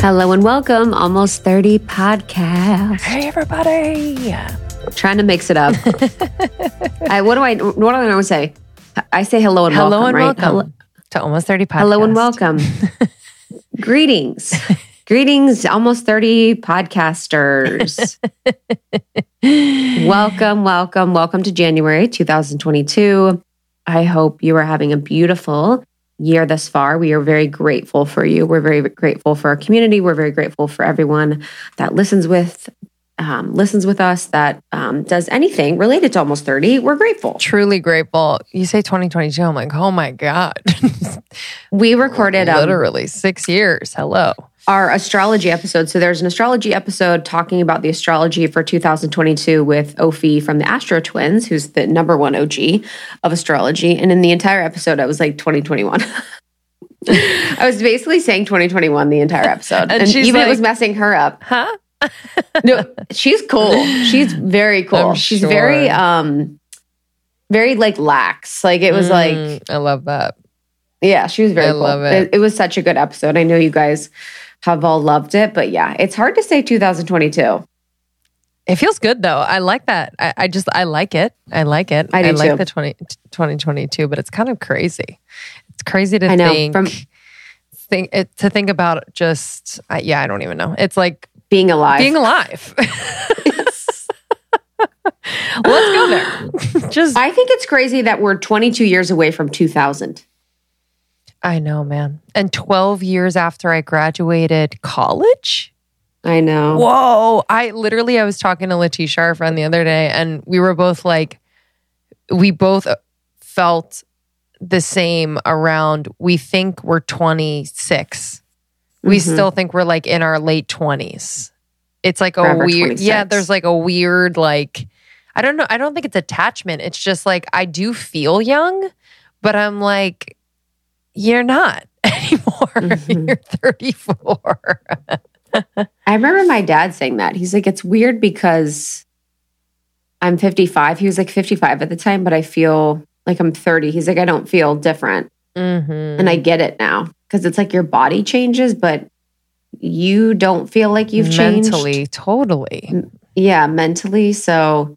Hello and welcome, almost 30 podcast. Hey, everybody. Trying to mix it up. I, what do I what do I normally say? I say hello and Hello welcome, and right? welcome Hello, to Almost 30 Podcast. hello and welcome. Greetings. Greetings, almost 30 podcasters. welcome, welcome, welcome to January 2022. I hope you are having a beautiful year thus far. We are very grateful for you. We're very grateful for our community. We're very grateful for everyone that listens with um, listens with us, that um, does anything related to almost 30. We're grateful. Truly grateful. You say 2022. I'm like, oh my God. We recorded um, Literally six years. Hello. our astrology episode. So there's an astrology episode talking about the astrology for 2022 with Ophi from the Astro Twins, who's the number one OG of astrology. And in the entire episode, I was like 2021. I was basically saying 2021 the entire episode. And and she's even it was messing her up. Huh? No, she's cool. She's very cool. I'm she's very um very like lax. Like it was like Mm, I love that. yeah, she was very I cool. love it. it. was such a good episode. I know you guys have all loved it, but yeah, it's hard to say 2022. It feels good though. I like that. I, I just, I like it. I like it. I do like too. the 20, 2022, but it's kind of crazy. It's crazy to I know, think, from- think it, to think about just, I yeah, I don't even know. It's like Being alive. being alive. Let's go there. Just I think it's crazy that we're 22 years away from 2000. I know, man. And 12 years after I graduated college. I know. Whoa. I literally I was talking to Letitia, our friend, the other day, and we were both like, we both uh, felt the same around we think we're 26. We Mhm. still think we're like in our late 20s. It's like a Forever weird yeah, there's like a weird like I don't know, I don't think it's attachment. It's just like I do feel young, but I'm like you're not anymore. Mhm. You're 34. I remember my dad saying that. He's like, it's weird because I'm 55. He was like 55 at the time, but I feel like I'm 30. He's like, I don't feel different. Mhm. And I get it now because it's like your body changes, but you don't feel like you've changed. mentally, totally. Yeah, mentally. So,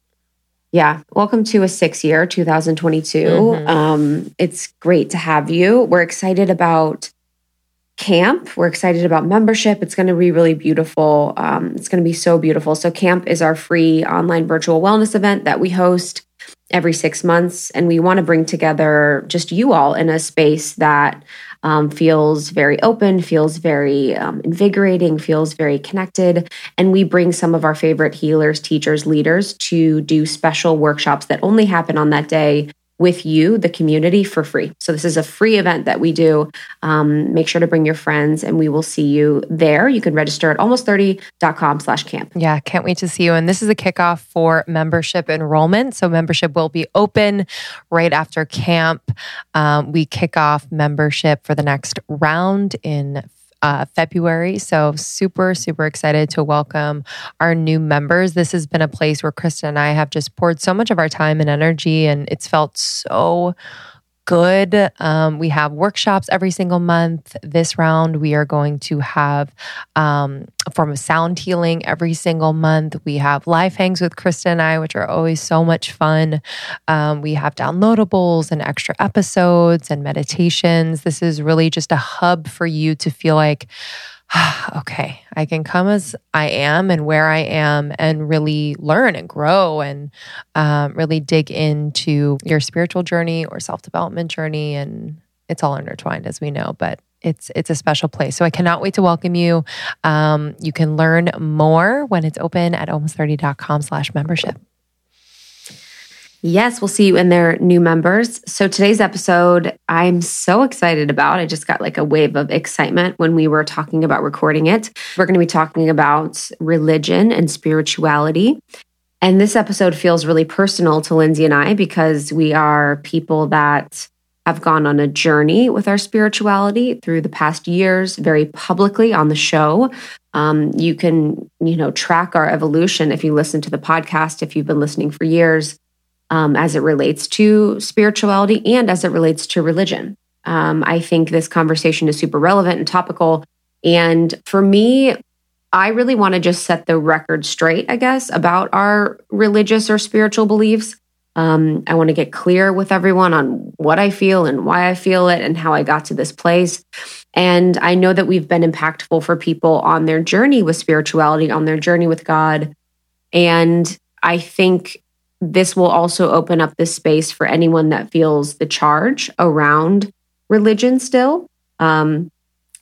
yeah, welcome to a six year 2022. Mhm. Um, it's great to have you. We're excited about camp. We're excited about membership. It's going to be really beautiful. Um, it's going to be so beautiful. So, camp is our free online virtual wellness event that we host every six months. And we want to bring together just you all in a space that um, feels very open, feels very um, invigorating, feels very connected. And we bring some of our favorite healers, teachers, leaders to do special workshops that only happen on that day with you, the community, for free. So this is a free event that we do. Um, make sure to bring your friends and we will see you there. You can register at almost30.com slash camp. Yeah, can't wait to see you. And this is a kickoff for membership enrollment. So, membership will be open right after camp. Um, we kick off membership for the next round in uh, February. So, super, super excited to welcome our new members. This has been a place where Krista and I have just poured so much of our time and energy, and it's felt so good. Um, we have workshops every single month. This round, we are going to have um, a form of sound healing every single month. We have live hangs with Krista and I, which are always so much fun. Um, we have downloadables and extra episodes and meditations. This is really just a hub for you to feel like, okay, I can come as I am and where I am and really learn and grow and um, really dig into your spiritual journey or self development journey. And it's all intertwined, as we know, but it's it's a special place. So I cannot wait to welcome you. Um, you can learn more when it's open at almost30.com slash membership. Yes, we'll see you in there new members. So today's episode, I'm so excited about. I just got like a wave of excitement when we were talking about recording it. We're going to be talking about religion and spirituality. And this episode feels really personal to Lindsay and I because we are people that have gone on a journey with our spirituality through the past years, very publicly on the show. Um, you can, you know, track our evolution if you listen to the podcast, if you've been listening for years um, as it relates to spirituality and as it relates to religion. Um, I think this conversation is super relevant and topical And for me, I really want to just set the record straight, I guess, about our religious or spiritual beliefs. Um, I want to get clear with everyone on what I feel and why I feel it and how I got to this place. And I know that we've been impactful for people on their journey with spirituality, on their journey with God. And I think this will also open up this space for anyone that feels the charge around religion still. Um,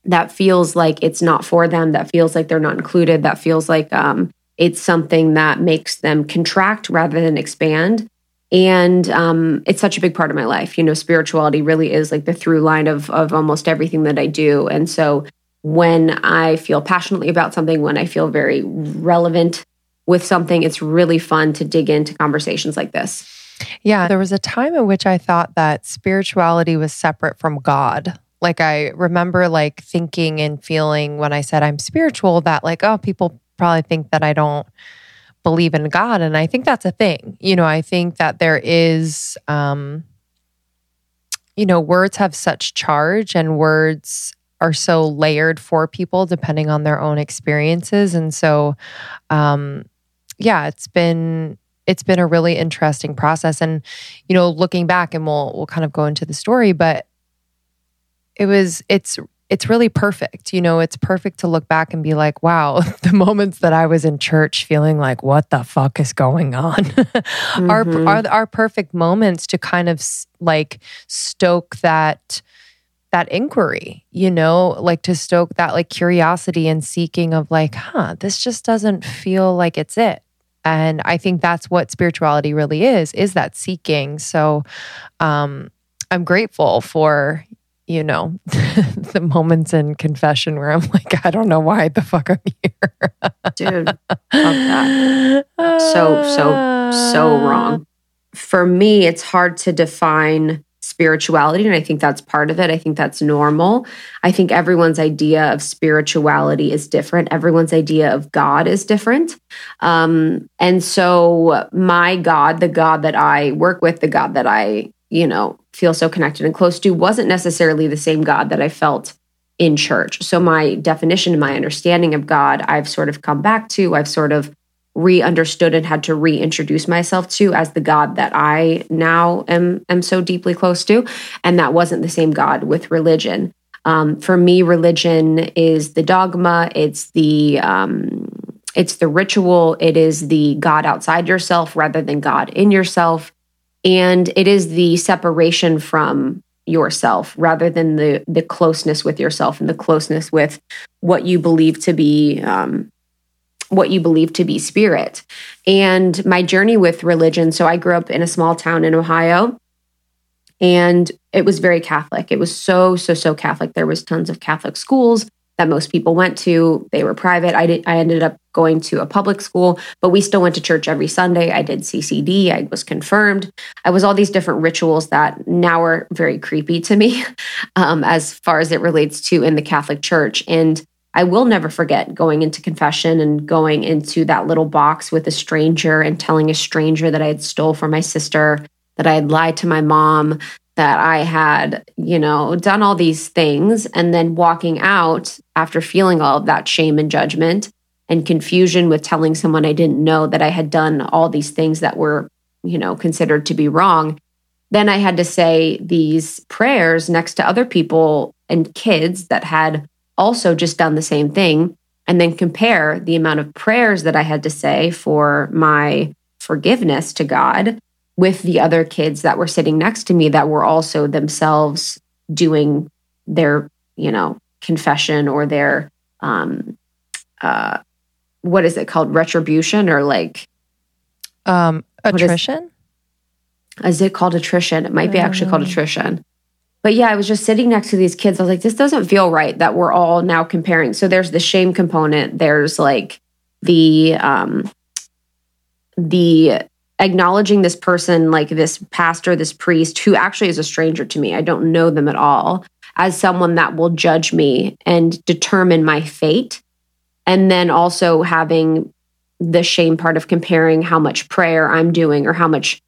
that feels like it's not for them, that feels like they're not included, that feels like um, it's something that makes them contract rather than expand. And um, it's such a big part of my life. You know, spirituality really is like the through line of, of almost everything that I do. And so when I feel passionately about something, when I feel very relevant with something, it's really fun to dig into conversations like this. Yeah, there was a time in which I thought that spirituality was separate from God. Like I remember like thinking and feeling when I said I'm spiritual that like oh people probably think that I don't believe in God and I think that's a thing. You know, I think that there is um you know, words have such charge and words are so layered for people depending on their own experiences and so um yeah, it's been it's been a really interesting process and you know, looking back and we'll we'll kind of go into the story but it was it's it's really perfect. You know, it's perfect to look back and be like, wow, the moments that I was in church feeling like, what the fuck is going on mm-hmm. are, are, are perfect moments to kind of like stoke that, that inquiry, you know, like to stoke that like curiosity and seeking of like, huh, this just doesn't feel like it's it. And I think that's what spirituality really is, is that seeking. So, um, I'm grateful for, you know, the moments in confession where I'm like, I don't know why the fuck I'm here. Dude. So, so, so wrong. For me, it's hard to define spirituality. And I think that's part of it. I think that's normal. I think everyone's idea of spirituality is different. Everyone's idea of God is different. Um, and so, my God, the God that I work with, the God that I you know, feel so connected and close to wasn't necessarily the same God that I felt in church. So my definition and my understanding of God, I've sort of come back to, I've sort of re-understood and had to reintroduce myself to as the God that I now am am so deeply close to. And that wasn't the same God with religion. Um, for me, religion is the dogma, it's the um, it's the ritual, it is the God outside yourself rather than God in yourself and it is the separation from yourself rather than the the closeness with yourself and the closeness with what you believe to be um, what you believe to be spirit and my journey with religion so i grew up in a small town in ohio and it was very catholic it was so so so catholic there was tons of catholic schools that most people went to. They were private. I did I ended up going to a public school, but we still went to church every Sunday. I did CCD, I was confirmed. I was all these different rituals that now are very creepy to me um, as far as it relates to in the Catholic Church. And I will never forget going into confession and going into that little box with a stranger and telling a stranger that I had stole from my sister, that I had lied to my mom, that I had, you know, done all these things and then walking out after feeling all of that shame and judgment and confusion with telling someone I didn't know that I had done all these things that were, you know, considered to be wrong. Then I had to say these prayers next to other people and kids that had also just done the same thing and then compare the amount of prayers that I had to say for my forgiveness to God with the other kids that were sitting next to me that were also themselves doing their, you know, confession or their um uh what is it called? Retribution or like um attrition is, is, it called attrition? It might be actually called attrition but yeah i was just sitting next to these kids. I was like this doesn't feel right that we're all now comparing. So there's the shame component. There's like the um the acknowledging this person, like this pastor, this priest, who actually is a stranger to me, I don't know them at all, as someone that will judge me and determine my fate. And then also having the shame part of comparing how much prayer I'm doing or how much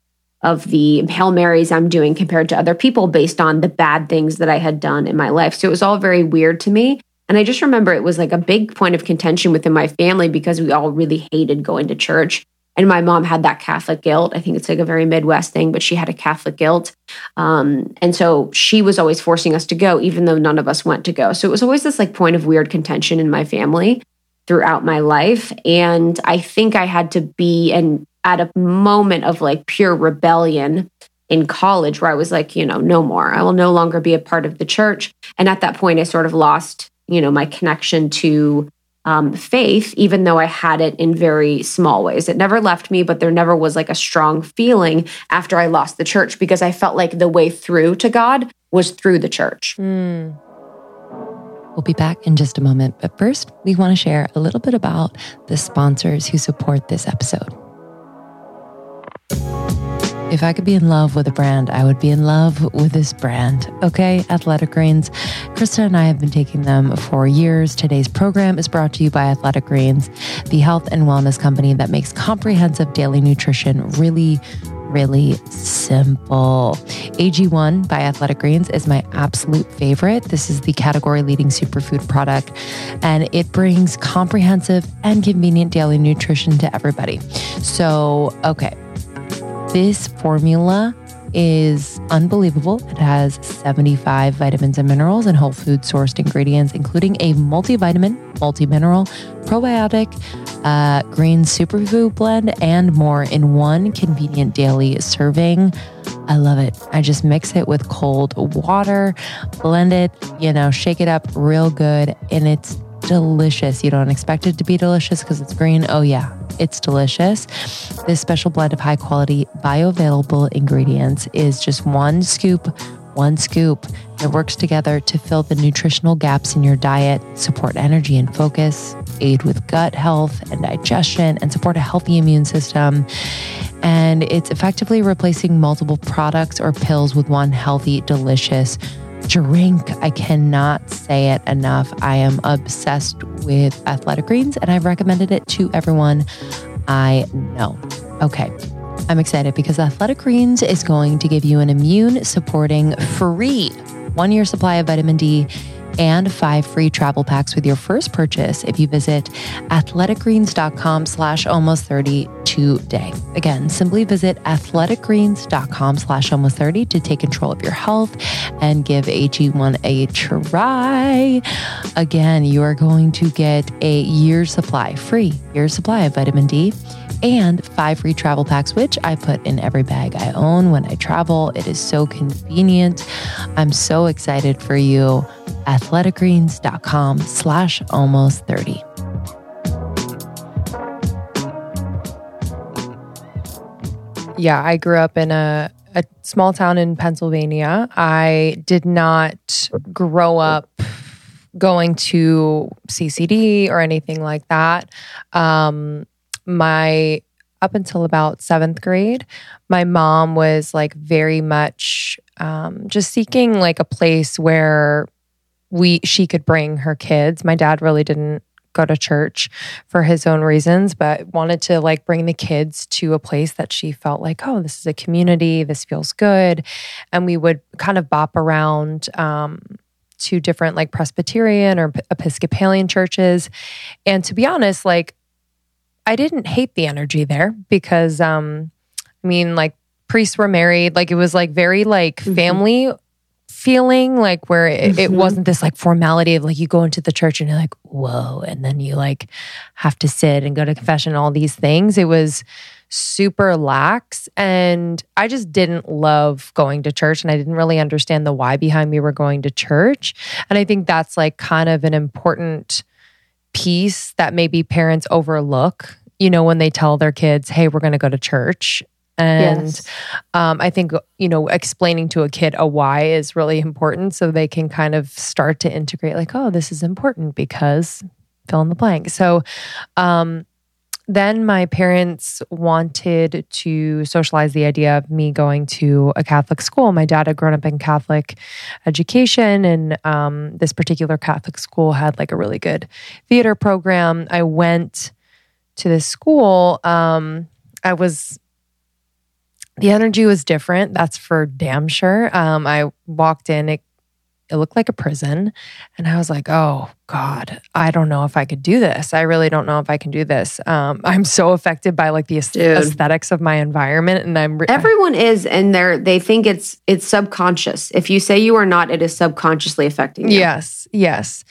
of the Hail Marys I'm doing compared to other people based on the bad things that I had done in my life. So it was all very weird to me. And I just remember it was like a big point of contention within my family because we all really hated going to church. And my mom had that Catholic guilt. I think it's like a very Midwest thing, but she had a Catholic guilt. Um, and so she was always forcing us to go, even though none of us went to go. So it was always this like point of weird contention in my family throughout my life. And I think I had to be and at a moment of like pure rebellion in college where I was like, you know, no more. I will no longer be a part of the church. And at that point, I sort of lost, you know, my connection to um, faith, even though I had it in very small ways. It never left me, but there never was like a strong feeling after I lost the church because I felt like the way through to God was through the church. Mm. We'll be back in just a moment, but first, we want to share a little bit about the sponsors who support this episode. If I could be in love with a brand, I would be in love with this brand. Okay, Athletic Greens. Krista and I have been taking them for years. Today's program is brought to you by Athletic Greens, the health and wellness company that makes comprehensive daily nutrition really really simple. AG1 by Athletic Greens is my absolute favorite. This is the category leading superfood product, and it brings comprehensive and convenient daily nutrition to everybody. So, okay, this formula is unbelievable. It has 75 vitamins and minerals and whole food sourced ingredients, including a multivitamin, multi mineral, probiotic, uh, green superfood blend, and more in one convenient daily serving. I love it. I just mix it with cold water, blend it, you know, shake it up real good, and it's delicious. You don't expect it to be delicious because it's green. Oh, yeah, it's delicious. This special blend of high quality, bioavailable ingredients is just one scoop, one scoop. It works together to fill the nutritional gaps in your diet, support energy and focus, aid with gut health and digestion, and support a healthy immune system. And it's effectively replacing multiple products or pills with one healthy, delicious drink. I cannot say it enough. I am obsessed with athletic greens and I've recommended it to everyone I know. Okay. I'm excited because Athletic Greens is going to give you an immune supporting free one year supply of vitamin D and five free travel packs with your first purchase if you visit athleticgreens.com slash almost 30 today. Again, simply visit athleticgreens.com slash almost 30 to take control of your health and give AG1 a try. Again, you are going to get a year's supply, free year's supply of vitamin D and five free travel packs, which I put in every bag I own when I travel. It is so convenient. I'm so excited for you. Athleticgreens.com slash almost 30. Yeah, I grew up in a, a small town in Pennsylvania. I did not grow up going to CCD or anything like that. Um, my up until about seventh grade, my mom was like very much um, just seeking like a place where we she could bring her kids. My dad really didn't go to church for his own reasons, but wanted to like bring the kids to a place that she felt like, oh, this is a community, this feels good. And we would kind of bop around um, to different like Presbyterian or Episcopalian churches. And to be honest, like I didn't hate the energy there because um I mean like priests were married like it was like very like mm-hmm. family feeling like where it, mm-hmm. it, wasn't this like formality of like you go into the church and you're like whoa and then you like have to sit and go to confession all these things it was super lax and i just didn't love going to church and i didn't really understand the why behind me were going to church and i think that's like kind of an important piece that maybe parents overlook, you know, when they tell their kids, hey, we're going to go to church. And yes. um, I think, you know, explaining to a kid a why is really important so they can kind of start to integrate, like, oh, this is important because fill in the blank. So, um, then my parents wanted to socialize the idea of me going to a Catholic school. My dad had grown up in Catholic education, and um, this particular Catholic school had like a really good theater program. I went to this school. Um, I was the energy was different. That's for damn sure. Um, I walked in, it it looked like a prison. And I was like, oh God, I don't know if I could do this. I really don't know if I can do this. Um, I'm so affected by like the aesthetics of my environment. And I'm re- everyone is, and they're, they think it's, it's subconscious. If you say you are not, it is subconsciously affecting you. Yes. Yes.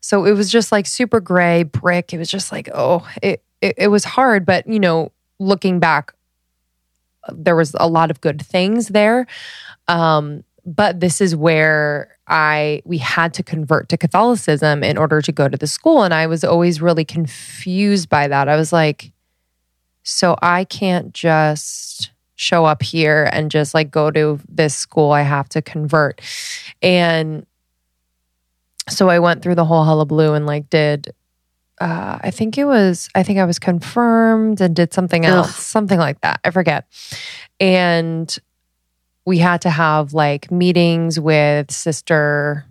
So it was just like super gray brick. It was just like, oh, it, it, it was hard. But, you know, looking back, there was a lot of good things there. Um, but this is where I we had to convert to Catholicism in order to go to the school and I was always really confused by that. I was like so I can't just show up here and just like go to this school. I have to convert. And so I went through the whole hullabaloo and like did uh, I think it was, I think I was confirmed and did something else, Ugh. something like that. I forget. And we had to have like meetings with sister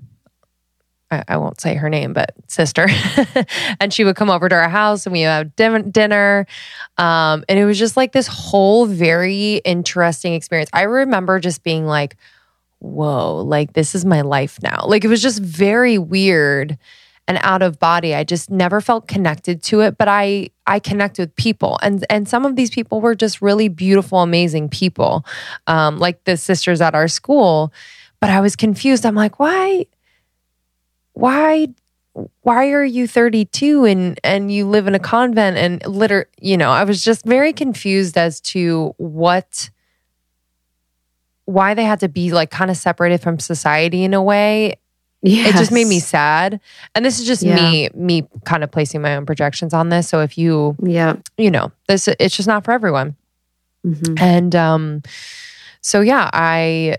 I, won't say her name, but sister. and she would come over to our house and we would have dinner. Um, and it was just like this whole very interesting experience. I remember just being like, whoa, like this is my life now. Like it was just very weird and out of body. I just never felt connected to it, but I I connect with people, and and some of these people were just really beautiful, amazing people, um, like the sisters at our school. But I was confused. I'm like, why, why, why are you 32 and and you live in a convent and liter, you know, I was just very confused as to what why they had to be like kind of separated from society in a way Yes. It just made me sad. And this is just yeah. me me kind of placing my own projections on this. So if you yeah, you know, this it's just not for everyone. Mm-hmm. And um so yeah, I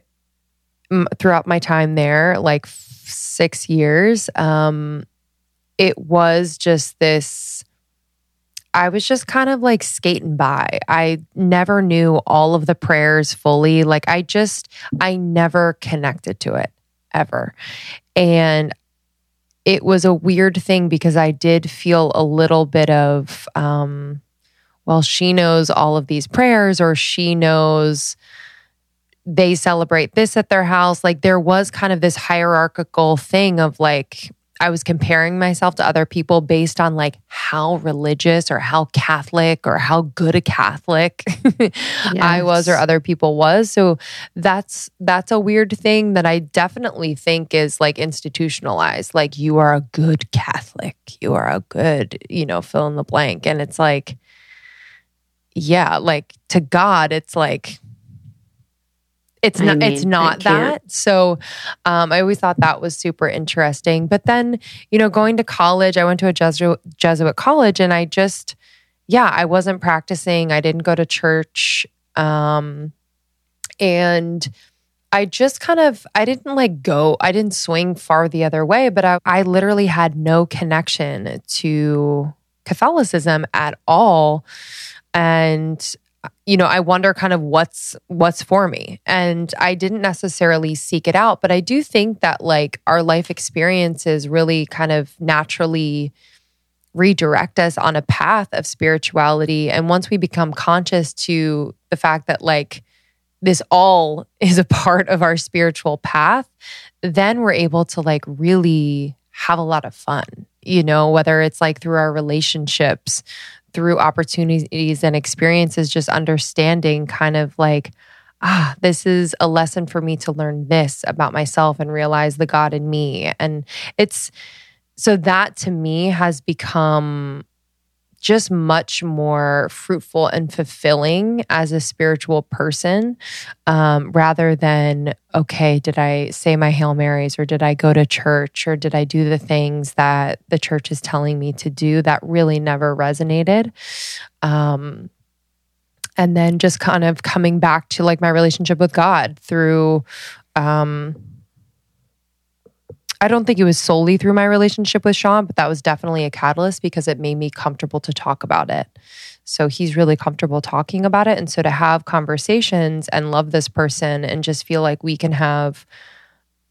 throughout my time there like 6 years um it was just this I was just kind of like skating by. I never knew all of the prayers fully. Like I just I never connected to it ever. And it was a weird thing because I did feel a little bit of, um, well, she knows all of these prayers, or she knows they celebrate this at their house. Like there was kind of this hierarchical thing of like, I was comparing myself to other people based on like how religious or how Catholic or how good a Catholic yes. I was or other people was. So that's that's a weird thing that I definitely think is like institutionalized. Like you are a good Catholic. You are a good, you know, fill in the blank. And it's like, yeah, like to God, it's like it's not mean, it's not that. So um, i always thought that was super interesting. But then you know going to college i went to a jesuit, jesuit college and i just yeah i wasn't practicing. I didn't go to church. Um, and I just kind of I didn't like go I didn't swing far the other way but I, I literally had no connection to Catholicism at all. And you know, I wonder kind of what's what's for me. And I didn't necessarily seek it out, but I do think that like our life experiences really kind of naturally redirect us on a path of spirituality and once we become conscious to the fact that like this all is a part of our spiritual path, then we're able to like really have a lot of fun, you know, whether it's like through our relationships, through opportunities and experiences, just understanding kind of like, ah, this is a lesson for me to learn this about myself and realize the God in me. And it's so that to me has become just much more fruitful and fulfilling as a spiritual person um, rather than, okay, did I say my Hail Marys or did I go to church or did I do the things that the church is telling me to do? That really never resonated. Um, and then just kind of coming back to like my relationship with God through um, I don't think it was solely through my relationship with Sean, but that was definitely a catalyst because it made me comfortable to talk about it. So he's really comfortable talking about it. And so to have conversations and love this person and just feel like we can have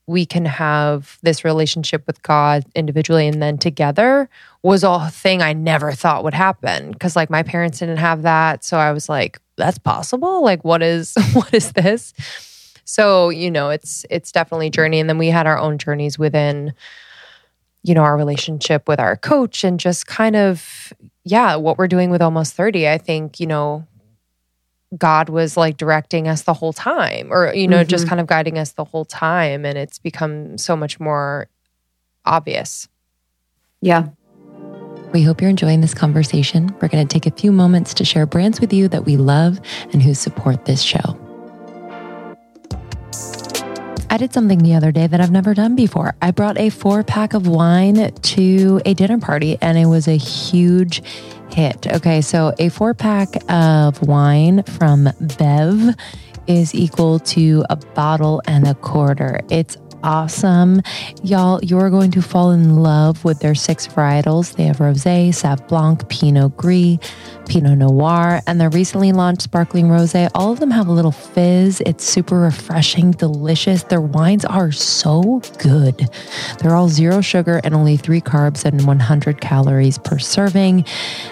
we can have this relationship with God individually and then together was a thing I never thought would happen. Cause like my parents didn't have that. So I was like, that's possible? Like what is what is this? So, you know, it's it's definitely journey and then we had our own journeys within you know, our relationship with our coach and just kind of yeah, what we're doing with almost 30. I think, you know, God was like directing us the whole time or you know, mm-hmm. just kind of guiding us the whole time and it's become so much more obvious. Yeah. We hope you're enjoying this conversation. We're going to take a few moments to share brands with you that we love and who support this show. I did something the other day that I've never done before. I brought a four pack of wine to a dinner party and it was a huge hit. Okay, so a four pack of wine from Bev is equal to a bottle and a quarter. It's awesome. Y'all, you're going to fall in love with their six varietals. They have Rosé, Sauv Blanc, Pinot Gris, Pinot Noir, and their recently launched Sparkling Rosé. All of them have a little fizz. It's super refreshing, delicious. Their wines are so good. They're all zero sugar and only three carbs and 100 calories per serving.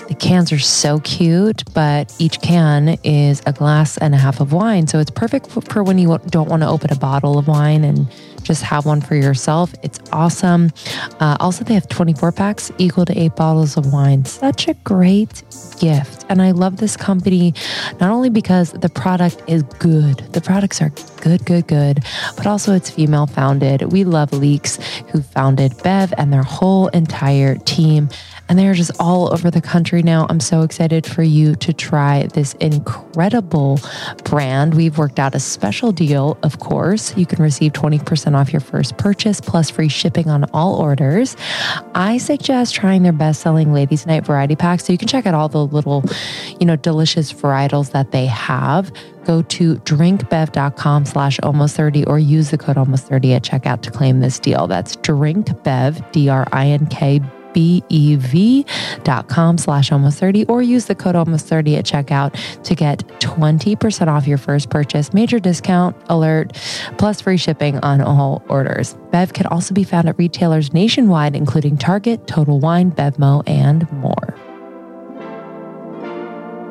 The cans are so cute, but each can is a glass and a half of wine. So it's perfect for when you don't want to open a bottle of wine and just have one for yourself. It's awesome. Uh, also, they have 24 packs equal to eight bottles of wine. Such a great gift. And I love this company not only because the product is good, the products are good, good, good, but also it's female founded. We love Leeks, who founded Bev and their whole entire team and they're just all over the country now. I'm so excited for you to try this incredible brand. We've worked out a special deal, of course. You can receive 20% off your first purchase plus free shipping on all orders. I suggest trying their best selling ladies' night variety pack. So you can check out all the little, you know, delicious varietals that they have go to drinkbev.com slash almost 30 or use the code almost 30 at checkout to claim this deal. That's drinkbev, D-R-I-N-K bev.com slash almost 30 or use the code almost 30 at checkout to get 20% off your first purchase, major discount alert, plus free shipping on all orders. Bev can also be found at retailers nationwide, including Target, Total Wine, Bevmo, and more.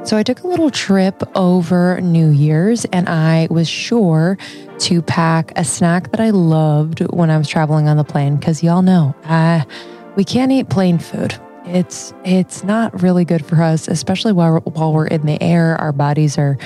So I took a little trip over New Year's and I was sure to pack a snack that I loved when I was traveling on the plane because y'all know I we can't eat plain food. It's it's not really good for us, especially while while we're in the air. Our bodies are,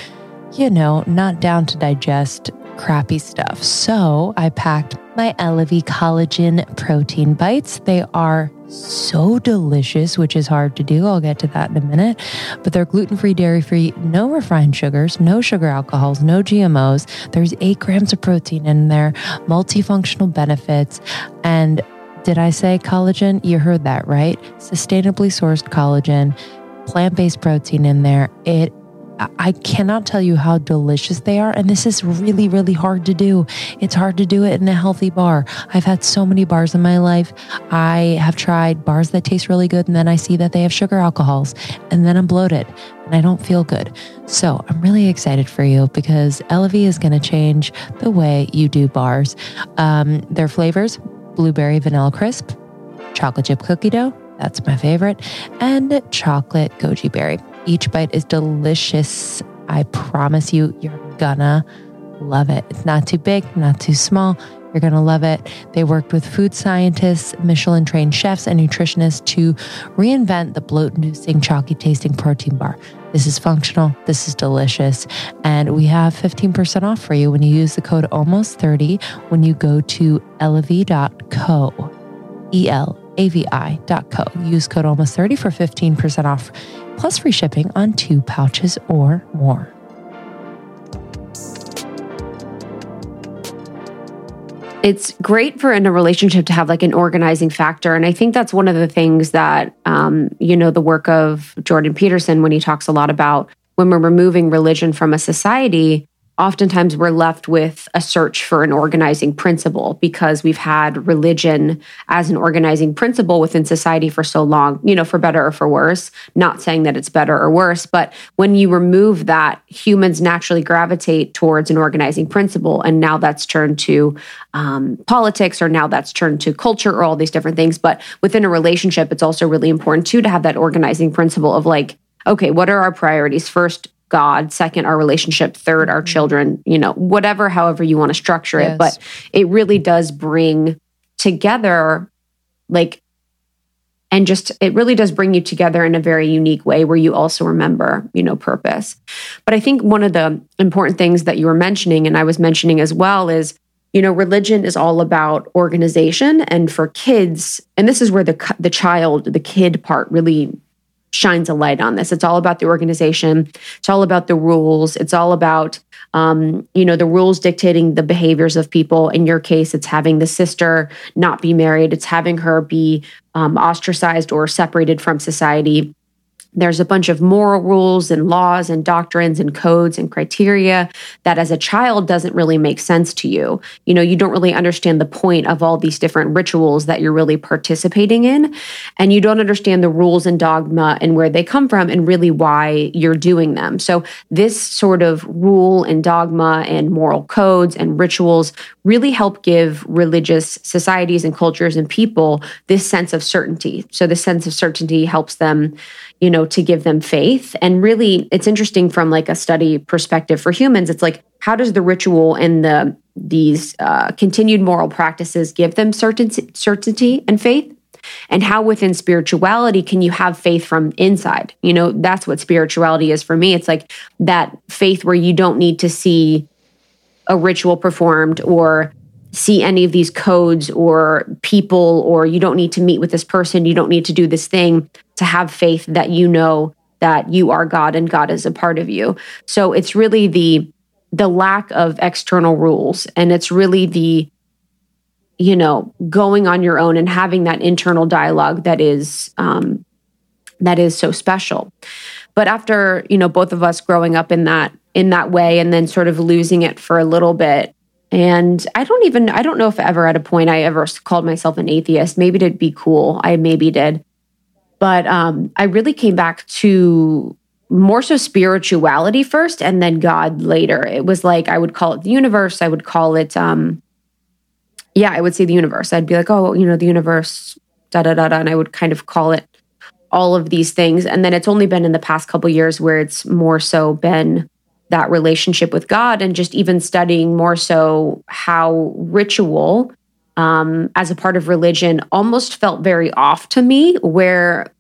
you know, not down to digest crappy stuff. So I packed my Elavi collagen protein bites. They are so delicious, which is hard to do. I'll get to that in a minute. But they're gluten free, dairy free, no refined sugars, no sugar alcohols, no GMOs. There's eight grams of protein in there, multifunctional benefits, and did I say collagen? You heard that right. Sustainably sourced collagen, plant based protein in there. It I cannot tell you how delicious they are. And this is really, really hard to do. It's hard to do it in a healthy bar. I've had so many bars in my life. I have tried bars that taste really good, and then I see that they have sugar alcohols, and then I'm bloated and I don't feel good. So I'm really excited for you because Elavi is going to change the way you do bars. Um, their flavors blueberry vanilla crisp, chocolate chip cookie dough, that's my favorite, and chocolate goji berry. Each bite is delicious. I promise you, you're gonna love it. It's not too big, not too small. You're going to love it. They worked with food scientists, Michelin trained chefs, and nutritionists to reinvent the bloat inducing, chalky tasting protein bar. This is functional. This is delicious. And we have 15% off for you when you use the code almost30 when you go to elavi.co. E L A V I.co. Use code almost 30 for 15% off plus free shipping on two pouches or more. It's great for in a relationship to have like an organizing factor. And I think that's one of the things that, um, you know, the work of Jordan Peterson, when he talks a lot about when we're removing religion from a society, oftentimes we're left with a search for an organizing principle because we've had religion as an organizing principle within society for so long, you know, for better or for worse. Not saying that it's better or worse, but when you remove that, humans naturally gravitate towards an organizing principle. And now that's turned to um, politics, or now that's turned to culture, or all these different things. But within a relationship, it's also really important too to have that organizing principle of like, okay, what are our priorities? First, God, second, our relationship, third, our mm-hmm. children, you know, whatever, however you want to structure it. Yes. But it really does bring together like and just it really does bring you together in a very unique way where you also remember you know purpose but i think one of the important things that you were mentioning and i was mentioning as well is you know religion is all about organization and for kids and this is where the the child the kid part really shines a light on this. It's all about the organization. It's all about the rules. It's all about, um, you know, the rules dictating the behaviors of people. In your case, it's having the sister not be married. It's having her be um, ostracized or separated from society. There's a bunch of moral rules and laws and doctrines and codes and criteria that as a child doesn't really make sense to you. You know, you don't really understand the point of all these different rituals that you're really participating in. And you don't understand the rules and dogma and where they come from and really why you're doing them. So, this sort of rule and dogma and moral codes and rituals really help give religious societies and cultures and people this sense of certainty. So, the sense of certainty helps them you know, to give them faith. And really, it's interesting from like a study perspective for humans. It's like, how does the ritual and the these uh, continued moral practices give them certainty, certainty and faith? And how within spirituality can you have faith from inside? You know, that's what spirituality is for me. It's like that faith where you don't need to see a ritual performed or see any of these codes or people, or you don't need to meet with this person, you don't need to do this thing to have faith that you know that you are God and God is a part of you. So it's really the the lack of external rules and it's really the you know going on your own and having that internal dialogue that is um that is so special. But after, you know, both of us growing up in that in that way and then sort of losing it for a little bit, and I don't even, I don't know if ever at a point I ever called myself an atheist. Maybe to be cool. I maybe did. But um, I really came back to more so spirituality first and then God later. It was like I would call it the universe. I would call it, um, yeah, I would say the universe. I'd be like, oh, you know, the universe, da da da da. And I would kind of call it all of these things. And then it's only been in the past couple years where it's more so been that relationship with God and just even studying more so how ritual um, as a part of religion almost felt very off to me, where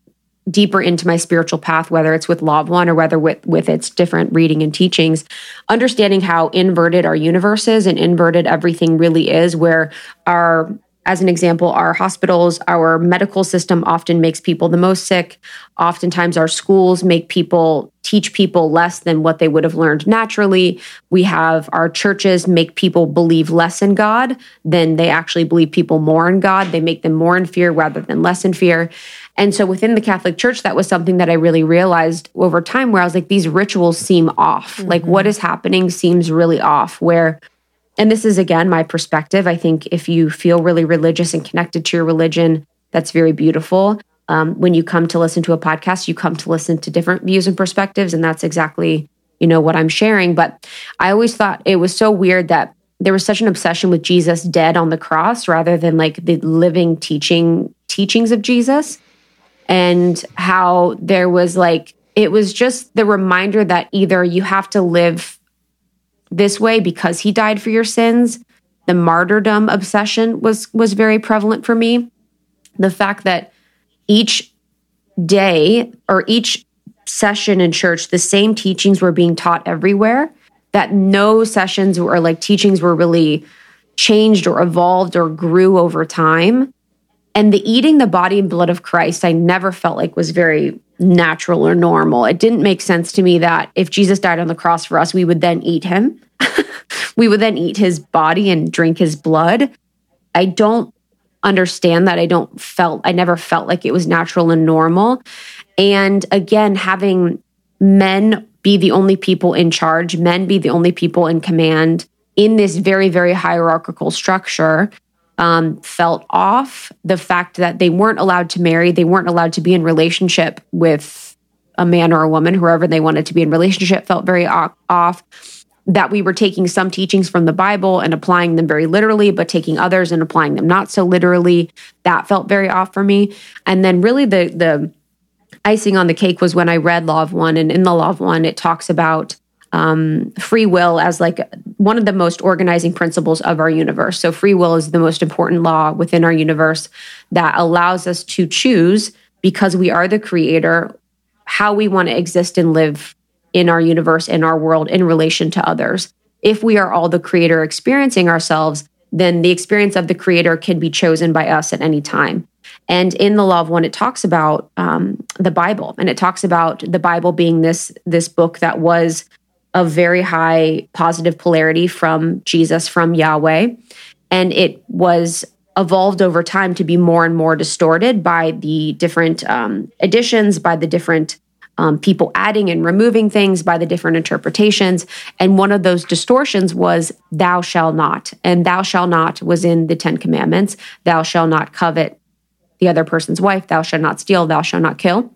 deeper into my spiritual path, whether it's with Law of One or whether with, with its different reading and teachings, understanding how inverted our universe is and inverted everything really is, where our as an example, our hospitals, our medical system often makes people the most sick. Oftentimes, our schools make people teach people less than what they would have learned naturally. We have our churches make people believe less in God than they actually believe people more in God. They make them more in fear rather than less in fear. And so within the Catholic Church, that was something that I really realized over time where I was like, these rituals seem off. Mm-hmm. Like what is happening seems really off, where and this is again my perspective. I think if you feel really religious and connected to your religion, that's very beautiful. Um, when you come to listen to a podcast, you come to listen to different views and perspectives, and that's exactly you know what I'm sharing. But I always thought it was so weird that there was such an obsession with Jesus dead on the cross rather than like the living teaching teachings of Jesus, and how there was like it was just the reminder that either you have to live this way because he died for your sins. The martyrdom obsession was was very prevalent for me. The fact that each day or each session in church, the same teachings were being taught everywhere, that no sessions or like teachings were really changed or evolved or grew over time. And the eating the body and blood of Christ, I never felt like was very natural or normal. It didn't make sense to me that if Jesus died on the cross for us, we would then eat him. we would then eat his body and drink his blood. I don't understand that. I don't felt, I never felt like it was natural and normal. And again, having men be the only people in charge, men be the only people in command in this very, very hierarchical structure um, felt off. The fact that they weren't allowed to marry, they weren't allowed to be in relationship with a man or a woman, whoever they wanted to be in relationship, felt very off. That we were taking some teachings from the Bible and applying them very literally, but taking others and applying them not so literally. That felt very off for me. And then, really, the the icing on the cake was when I read Law of One, and in the Law of One, it talks about um, free will as like one of the most organizing principles of our universe. So, free will is the most important law within our universe that allows us to choose because we are the creator how we want to exist and live in our universe, in our world, in relation to others. If we are all the creator experiencing ourselves, then the experience of the creator can be chosen by us at any time. And in the Law of One, it talks about um, the Bible, and it talks about the Bible being this this book that was of very high positive polarity from Jesus, from Yahweh, and it was evolved over time to be more and more distorted by the different um, additions, by the different um, people adding and removing things, by the different interpretations. And one of those distortions was "Thou shall not," and "Thou shall not" was in the Ten Commandments. "Thou shall not covet." the other person's wife, thou shall not steal, thou shall not kill.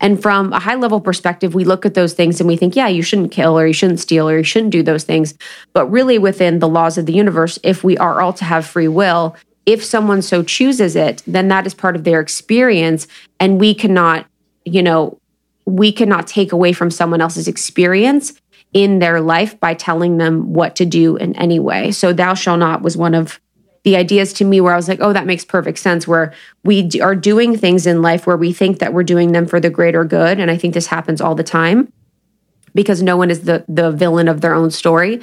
And from a high level perspective, we look at those things and we think, yeah, you shouldn't kill or you shouldn't steal or you shouldn't do those things. But really, within the laws of the universe, if we are all to have free will, if someone so chooses it, then that is part of their experience. And we cannot, you know, we cannot take away from someone else's experience in their life by telling them what to do in any way. So, thou shall not was one of the ideas to me where I was like, oh, that makes perfect sense. Where we are doing things in life where we think that we're doing them for the greater good. And I think this happens all the time because no one is the the villain of their own story.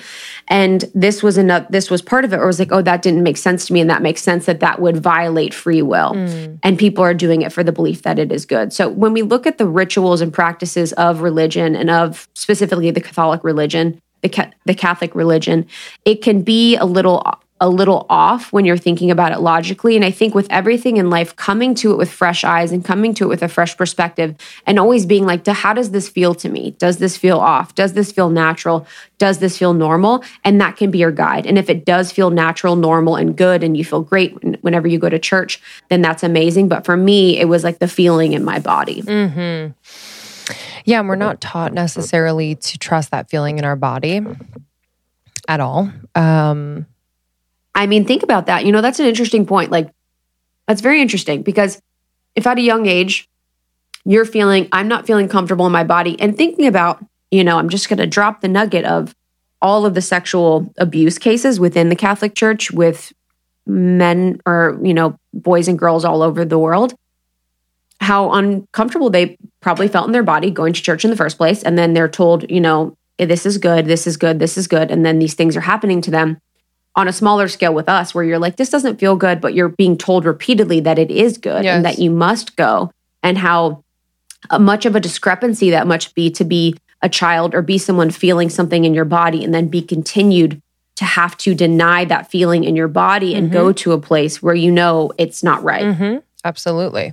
And this was enough this was part of it or was like oh that didn't make sense to me and that makes sense that that would violate free will. Mm. and people are doing it for the belief that it is good. So when we look at the rituals and practices of religion and of specifically the catholic religion the, the catholic religion it can be a little a little off when you're thinking about it logically. And I think with everything in life, coming to it with fresh eyes and coming to it with a fresh perspective and always being like, how does this feel to me? Does this feel off? Does this feel natural? Does this feel normal? And that can be your guide. And if it does feel natural, normal, and good, and you feel great whenever you go to church, then that's amazing. But for me, it was like the feeling in my body. Mm-hmm. Yeah, and we're not taught necessarily to trust that feeling in our body at all. Um, I mean, think about that. You know, that's an interesting point. Like, that's very interesting because if at a young age you're feeling, I'm not feeling comfortable in my body, and thinking about, you know, I'm just going to drop the nugget of all of the sexual abuse cases within the Catholic Church with men or, you know, boys and girls all over the world, how uncomfortable they probably felt in their body going to church in the first place. And then they're told, you know, this is good, this is good, this is good. And then these things are happening to them on a smaller scale with us where you're like this doesn't feel good but you're being told repeatedly that it is good yes. and that you must go and how uh, much of a discrepancy that much be to be a child or be someone feeling something in your body and then be continued to have to deny that feeling in your body and mm-hmm. go to a place where you know it's not right mm-hmm. absolutely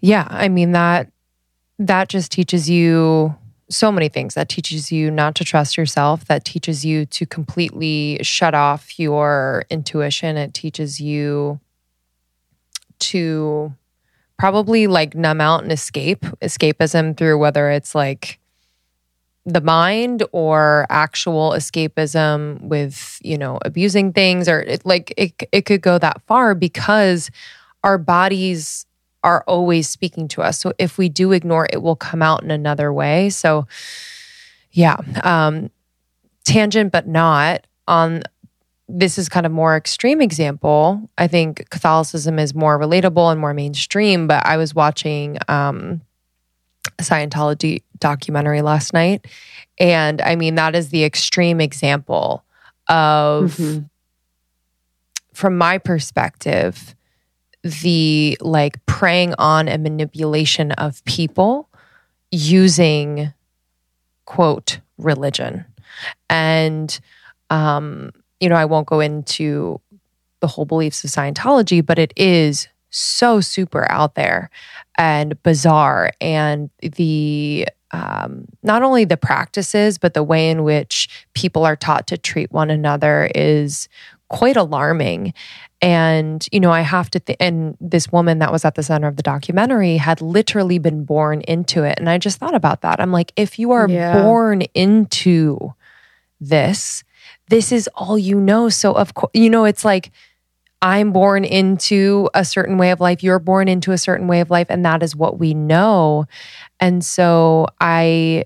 yeah i mean that that just teaches you so many things that teaches you not to trust yourself that teaches you to completely shut off your intuition. It teaches you to probably like numb out and escape escapism through whether it's like the mind or actual escapism with you know abusing things or it, like it, it could go that far because our bodies are always speaking to us. So if we do ignore, it will come out in another way. So, yeah, um, tangent, but not on. This is kind of more extreme example. I think Catholicism is more relatable and more mainstream. But I was watching um, a Scientology documentary last night, and I mean that is the extreme example of, mm-hmm. from my perspective the like preying on and manipulation of people using quote religion. And um you know i won't go into the whole beliefs of scientology but it is so super out there and bizarre. And the um, not only the practices but the way in which people are taught to treat one another is quite alarming and, you know, I have to, th- and this woman that was at the center of the documentary had literally been born into it. And I just thought about that. I'm like, if you are yeah. born into this, this is all you know. So, of course, you know, it's like, I'm born into a certain way of life, you're born into a certain way of life, and that is what we know. And so I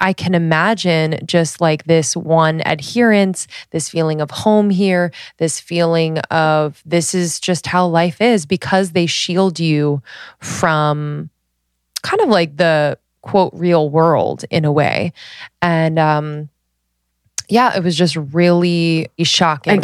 I can imagine just like this one adherence, this feeling of home here, this feeling of this is just how life is because they shield you from kind of like the quote real world in a way. And um yeah, it was just really shocking.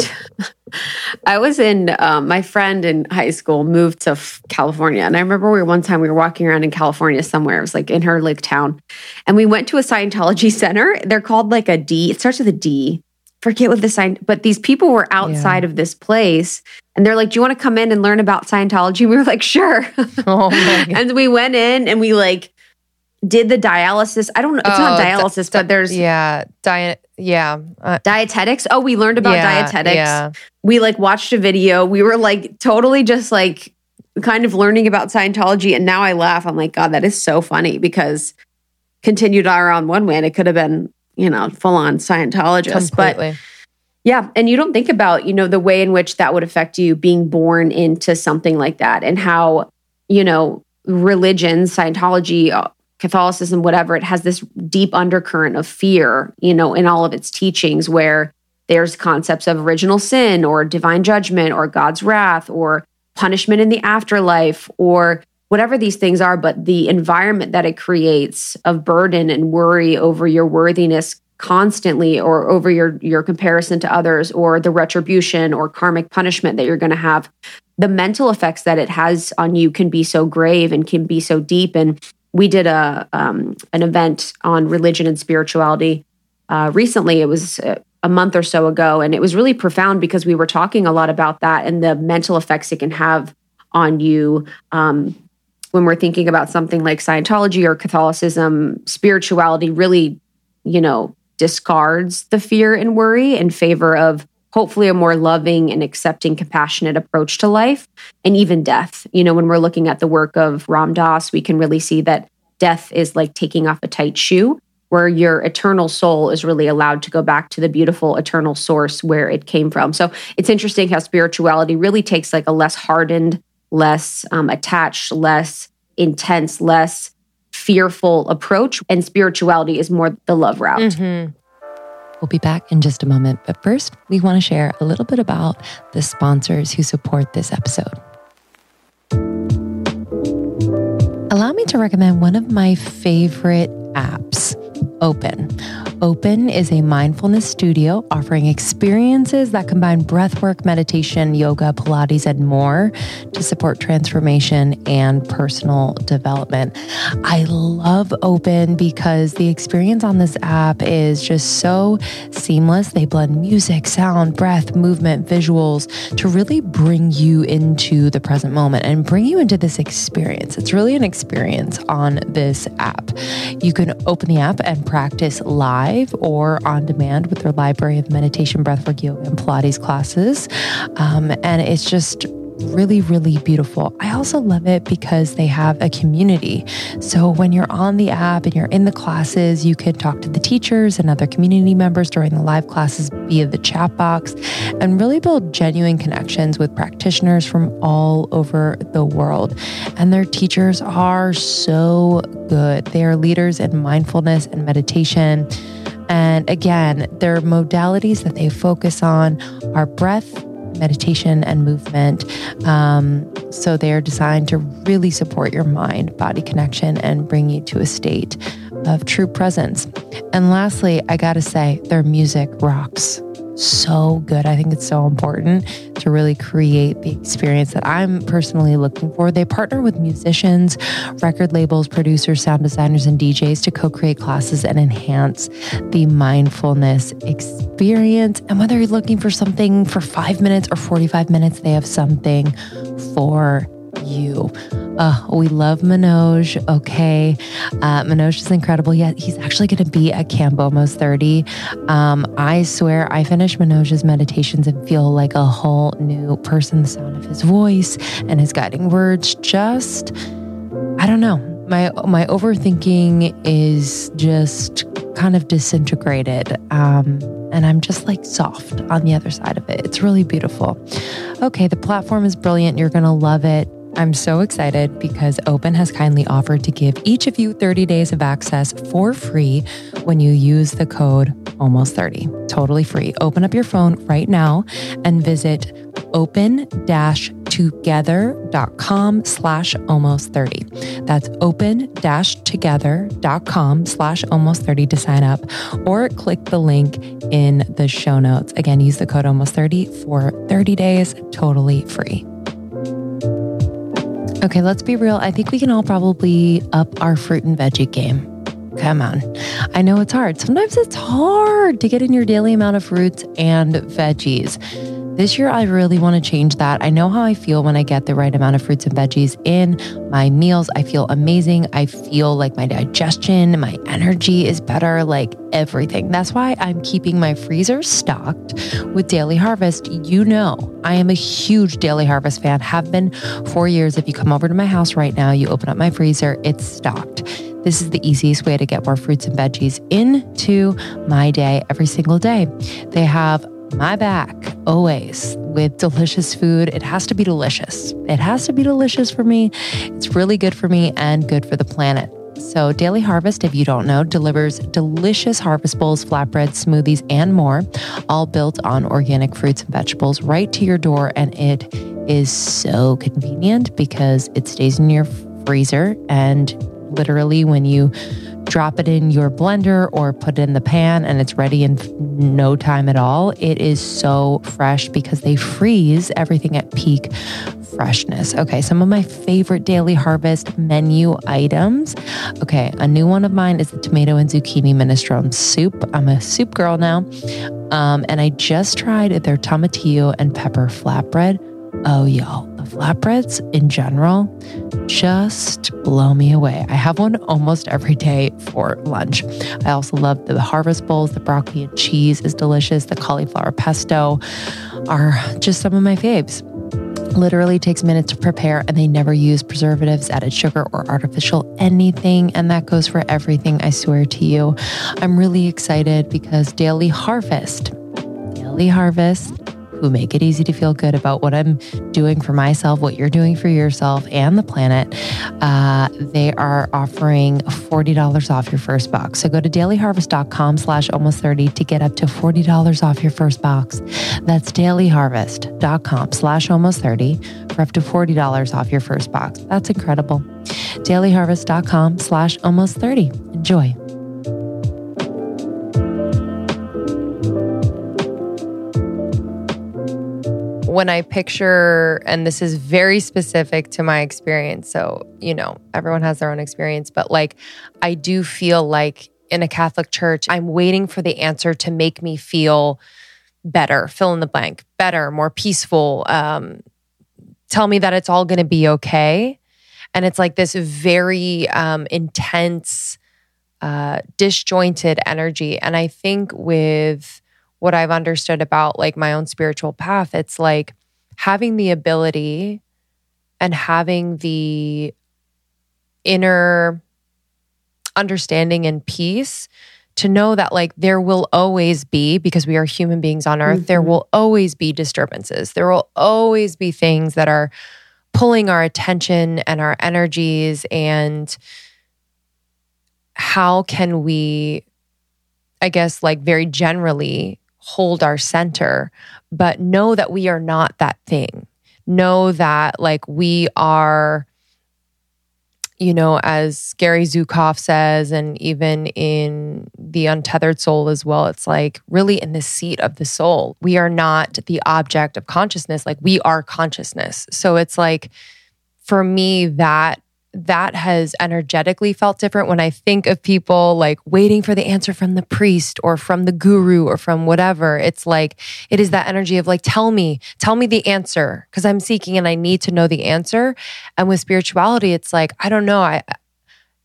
I was in, um, my friend in high school moved to California. And I remember we were one time we were walking around in California somewhere. It was like in her like town. And we went to a Scientology center. They're called like a D. It starts with a D. Forget what the sign, but these people were outside yeah. of this place and they're like, Do you want to come in and learn about Scientology? We were like, Sure. Oh and we went in and we like did the dialysis. I don't know. It's oh, not dialysis, di- but there's yeah, diet. Yeah, uh, Dianetics. Oh, we learned about yeah, Dianetics. Yeah. We like watched a video. We were like totally just like kind of learning about Scientology, and now I laugh. I'm like, God, that is so funny because continued on one way, and it could have been you know full on Scientologist, Completely. but. Yeah. And you don't think about, you know, the way in which that would affect you being born into something like that and how, you know, religion, Scientology, Catholicism, whatever, it has this deep undercurrent of fear, you know, in all of its teachings where there's concepts of original sin or divine judgment or God's wrath or punishment in the afterlife or whatever these things are. But the environment that it creates of burden and worry over your worthiness constantly or over your your comparison to others or the retribution or karmic punishment that you're going to have the mental effects that it has on you can be so grave and can be so deep and we did a um, an event on religion and spirituality uh, recently. It was a month or so ago, and it was really profound because we were talking a lot about that and the mental effects it can have on you. Um, when we're thinking about something like Scientology or Catholicism, spirituality really, you know, discards the fear and worry in favor of hopefully a more loving and accepting, compassionate approach to life and even death. You know, when we're looking at the work of Ram Dass, we can really see that death is like taking off a tight shoe, where your eternal soul is really allowed to go back to the beautiful eternal source where it came from. So it's interesting how spirituality really takes like a less hardened, less um, attached, less intense, less fearful approach. And spirituality is more the love route. Mm-hmm. We'll be back in just a moment, but first, we want to share a little bit about the sponsors who support this episode. Allow me to recommend one of my favorite apps, Open. Open is a mindfulness studio offering experiences that combine breathwork, meditation, yoga, Pilates, and more to support transformation and personal development. I love Open because the experience on this app is just so seamless. They blend music, sound, breath, movement, visuals to really bring you into the present moment and bring you into this experience. It's really an experience on this app. You can open the app and practice live live or on demand with their library of meditation, breathwork, yoga, and Pilates classes. Um, and it's just really, really beautiful. I also love it because they have a community. So when you're on the app and you're in the classes, you can talk to the teachers and other community members during the live classes via the chat box and really build genuine connections with practitioners from all over the world. And their teachers are so good. They are leaders in mindfulness and meditation. And again, their modalities that they focus on are breath, meditation, and movement. Um, so they are designed to really support your mind body connection and bring you to a state of true presence. And lastly, I gotta say, their music rocks so good. I think it's so important to really create the experience that I'm personally looking for. They partner with musicians, record labels, producers, sound designers, and DJs to co create classes and enhance the mindfulness experience. And whether you're looking for something for five minutes or 45 minutes, they have something for you. Uh, we love Manoj. Okay. Uh, Manoj is incredible. Yeah, he's actually going to be at Camp Almost 30. Um, I swear I finish Manoj's meditations and feel like a whole new person. The sound of his voice and his guiding words just, I don't know. My, my overthinking is just kind of disintegrated. Um, and I'm just like soft on the other side of it. It's really beautiful. Okay, the platform is brilliant. You're going to love it. I'm so excited because Open has kindly offered to give each of you 30 days of access for free when you use the code almost 30. Totally free. Open up your phone right now and visit open together.com slash almost 30. That's open together.com slash almost 30 to sign up or click the link in the show notes. Again, use the code almost 30 for 30 days totally free. Okay, let's be real. I think we can all probably up our fruit and veggie game. Come on. I know it's hard. Sometimes it's hard to get in your daily amount of fruits and veggies. This year, I really want to change that. I know how I feel when I get the right amount of fruits and veggies in my meals. I feel amazing. I feel like my digestion, my energy is better, like everything. That's why I'm keeping my freezer stocked with Daily Harvest. You know, I am a huge Daily Harvest fan, have been for years. If you come over to my house right now, you open up my freezer, it's stocked. This is the easiest way to get more fruits and veggies into my day every single day. They have my back always with delicious food. It has to be delicious. It has to be delicious for me. It's really good for me and good for the planet. So, Daily Harvest, if you don't know, delivers delicious harvest bowls, flatbreads, smoothies, and more, all built on organic fruits and vegetables right to your door. And it is so convenient because it stays in your freezer. And literally, when you drop it in your blender or put it in the pan and it's ready in no time at all. It is so fresh because they freeze everything at peak freshness. Okay, some of my favorite daily harvest menu items. Okay, a new one of mine is the tomato and zucchini minestrone soup. I'm a soup girl now. Um, and I just tried their tomatillo and pepper flatbread. Oh, y'all, flatbreads in general just blow me away. I have one almost every day for lunch. I also love the harvest bowls. The broccoli and cheese is delicious. The cauliflower pesto are just some of my faves. Literally takes minutes to prepare, and they never use preservatives, added sugar, or artificial anything. And that goes for everything, I swear to you. I'm really excited because Daily Harvest, Daily Harvest who make it easy to feel good about what I'm doing for myself, what you're doing for yourself and the planet, uh, they are offering $40 off your first box. So go to dailyharvest.com slash almost 30 to get up to $40 off your first box. That's dailyharvest.com slash almost 30 for up to $40 off your first box. That's incredible. dailyharvest.com slash almost 30. Enjoy. When I picture, and this is very specific to my experience. So, you know, everyone has their own experience, but like, I do feel like in a Catholic church, I'm waiting for the answer to make me feel better, fill in the blank, better, more peaceful, um, tell me that it's all going to be okay. And it's like this very um, intense, uh, disjointed energy. And I think with, what I've understood about like my own spiritual path, it's like having the ability and having the inner understanding and peace to know that like there will always be because we are human beings on earth mm-hmm. there will always be disturbances there will always be things that are pulling our attention and our energies and how can we i guess like very generally hold our center, but know that we are not that thing. Know that like we are, you know, as Gary Zukav says, and even in The Untethered Soul as well, it's like really in the seat of the soul. We are not the object of consciousness, like we are consciousness. So it's like, for me, that that has energetically felt different when I think of people like waiting for the answer from the priest or from the guru or from whatever. It's like, it is that energy of like, tell me, tell me the answer because I'm seeking and I need to know the answer. And with spirituality, it's like, I don't know. I,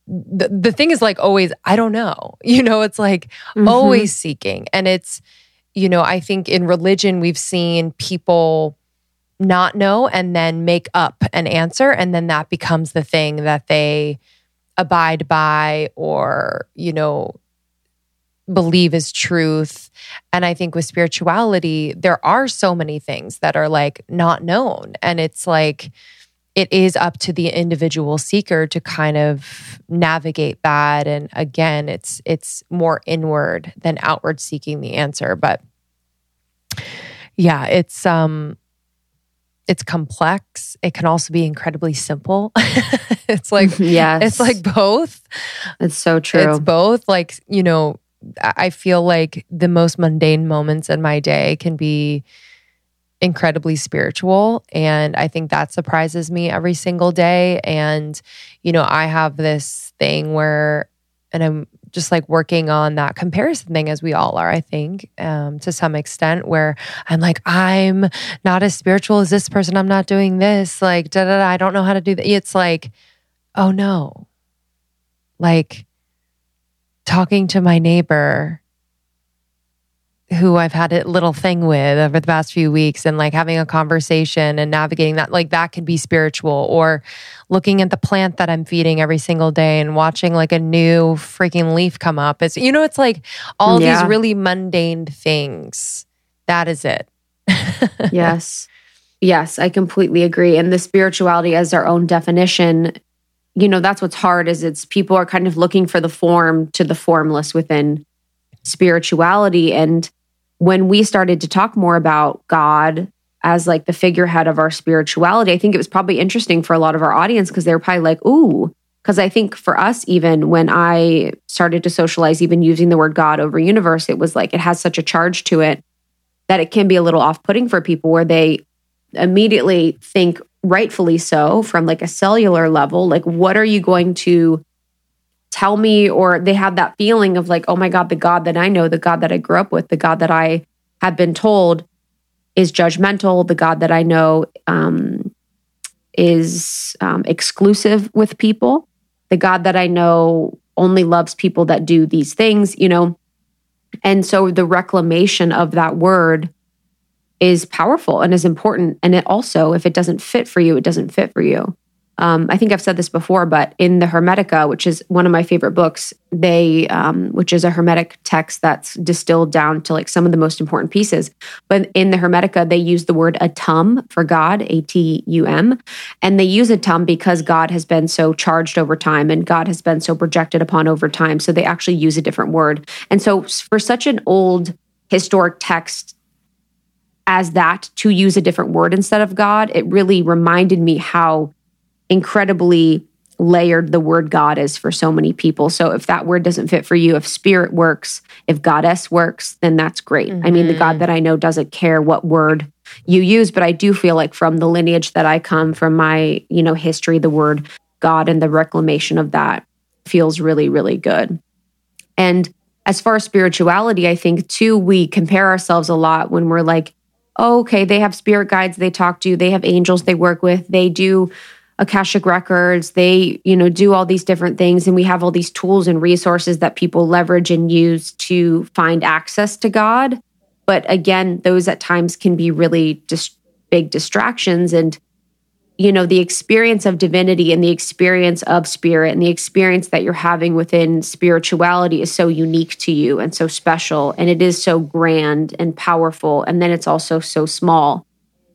the, the thing is like always, I don't know. You know, it's like mm-hmm. always seeking. And it's, you know, I think in religion, we've seen people not know and then make up an answer. And then that becomes the thing that they abide by or, you know, believe is truth. And I think with spirituality, there are so many things that are like not known. And it's like, it is up to the individual seeker to kind of navigate that and again it's it's more inward than outward seeking the answer but yeah it's um it's complex. It can also be incredibly simple. It's like yeah it's like both. It's so true. It's both. Like you know i feel like the most mundane moments in my day can be incredibly spiritual. And I think that surprises me every single day. And, you know, I have this thing where, and I'm just like working on that comparison thing as we all are, I think, um, to some extent, where I'm like, I'm not as spiritual as this person. I'm not doing this. Like, da da da. I don't know how to do that. It's like, oh no. Like, talking to my neighbor who I've had a little thing with over the past few weeks and like having a conversation and navigating that, like that could be spiritual or looking at the plant that I'm feeding every single day and watching like a new freaking leaf come up. It's, you know, it's like all yeah. these really mundane things. That is it. yes. Yes, I completely agree. And the spirituality as our own definition, you know, that's what's hard is it's people are kind of looking for the form to the formless within spirituality. And when we started to talk more about God as like the figurehead of our spirituality, I think it was probably interesting for a lot of our audience because they were probably like, ooh, because I think for us, even when I started to socialize, even using the word God over universe, it was like it has such a charge to it that it can be a little off putting for people where they immediately think, rightfully so, from like a cellular level, like, what are you going to tell me or they have that feeling of like, oh my God, the God that I know, the God that I grew up with, the God that I have been told is judgmental, the God that I know um, is um, exclusive with people, the God that I know only loves people that do these things, you know. And so the reclamation of that word is powerful and is important. And it also, if it doesn't fit for you, it doesn't fit for you um, I think I've said this before, but in the Hermetica, which is one of my favorite books, they, um, which is a Hermetic text that's distilled down to like some of the most important pieces. But in the Hermetica, they use the word atum for God, A T U M. And they use atum because God has been so charged over time and God has been so projected upon over time. So they actually use a different word. And so for such an old historic text, as that to use a different word instead of God, it really reminded me how incredibly layered the word God is for so many people. So if that word doesn't fit for you, if spirit works, if goddess works, then that's great. Mm-hmm. I mean, the God mm-hmm. that I know doesn't care what word you use, but I do feel like from the lineage that I come from my, you know, history, the word God and the reclamation of that feels really, really good. And as far as spirituality, I think too, we compare ourselves a lot when we're like, oh, okay, they have spirit guides they talk to, they have angels they work with, they do Akashic records. They, you know, do all these different things. And we have all these tools and resources that people leverage and use to find access to God. But again, those at times can be really just big distractions. And, you know, the experience of divinity and the experience of spirit and the experience that you're having within spirituality is so unique to you and so special. And it is so grand and powerful. And then it's also so small.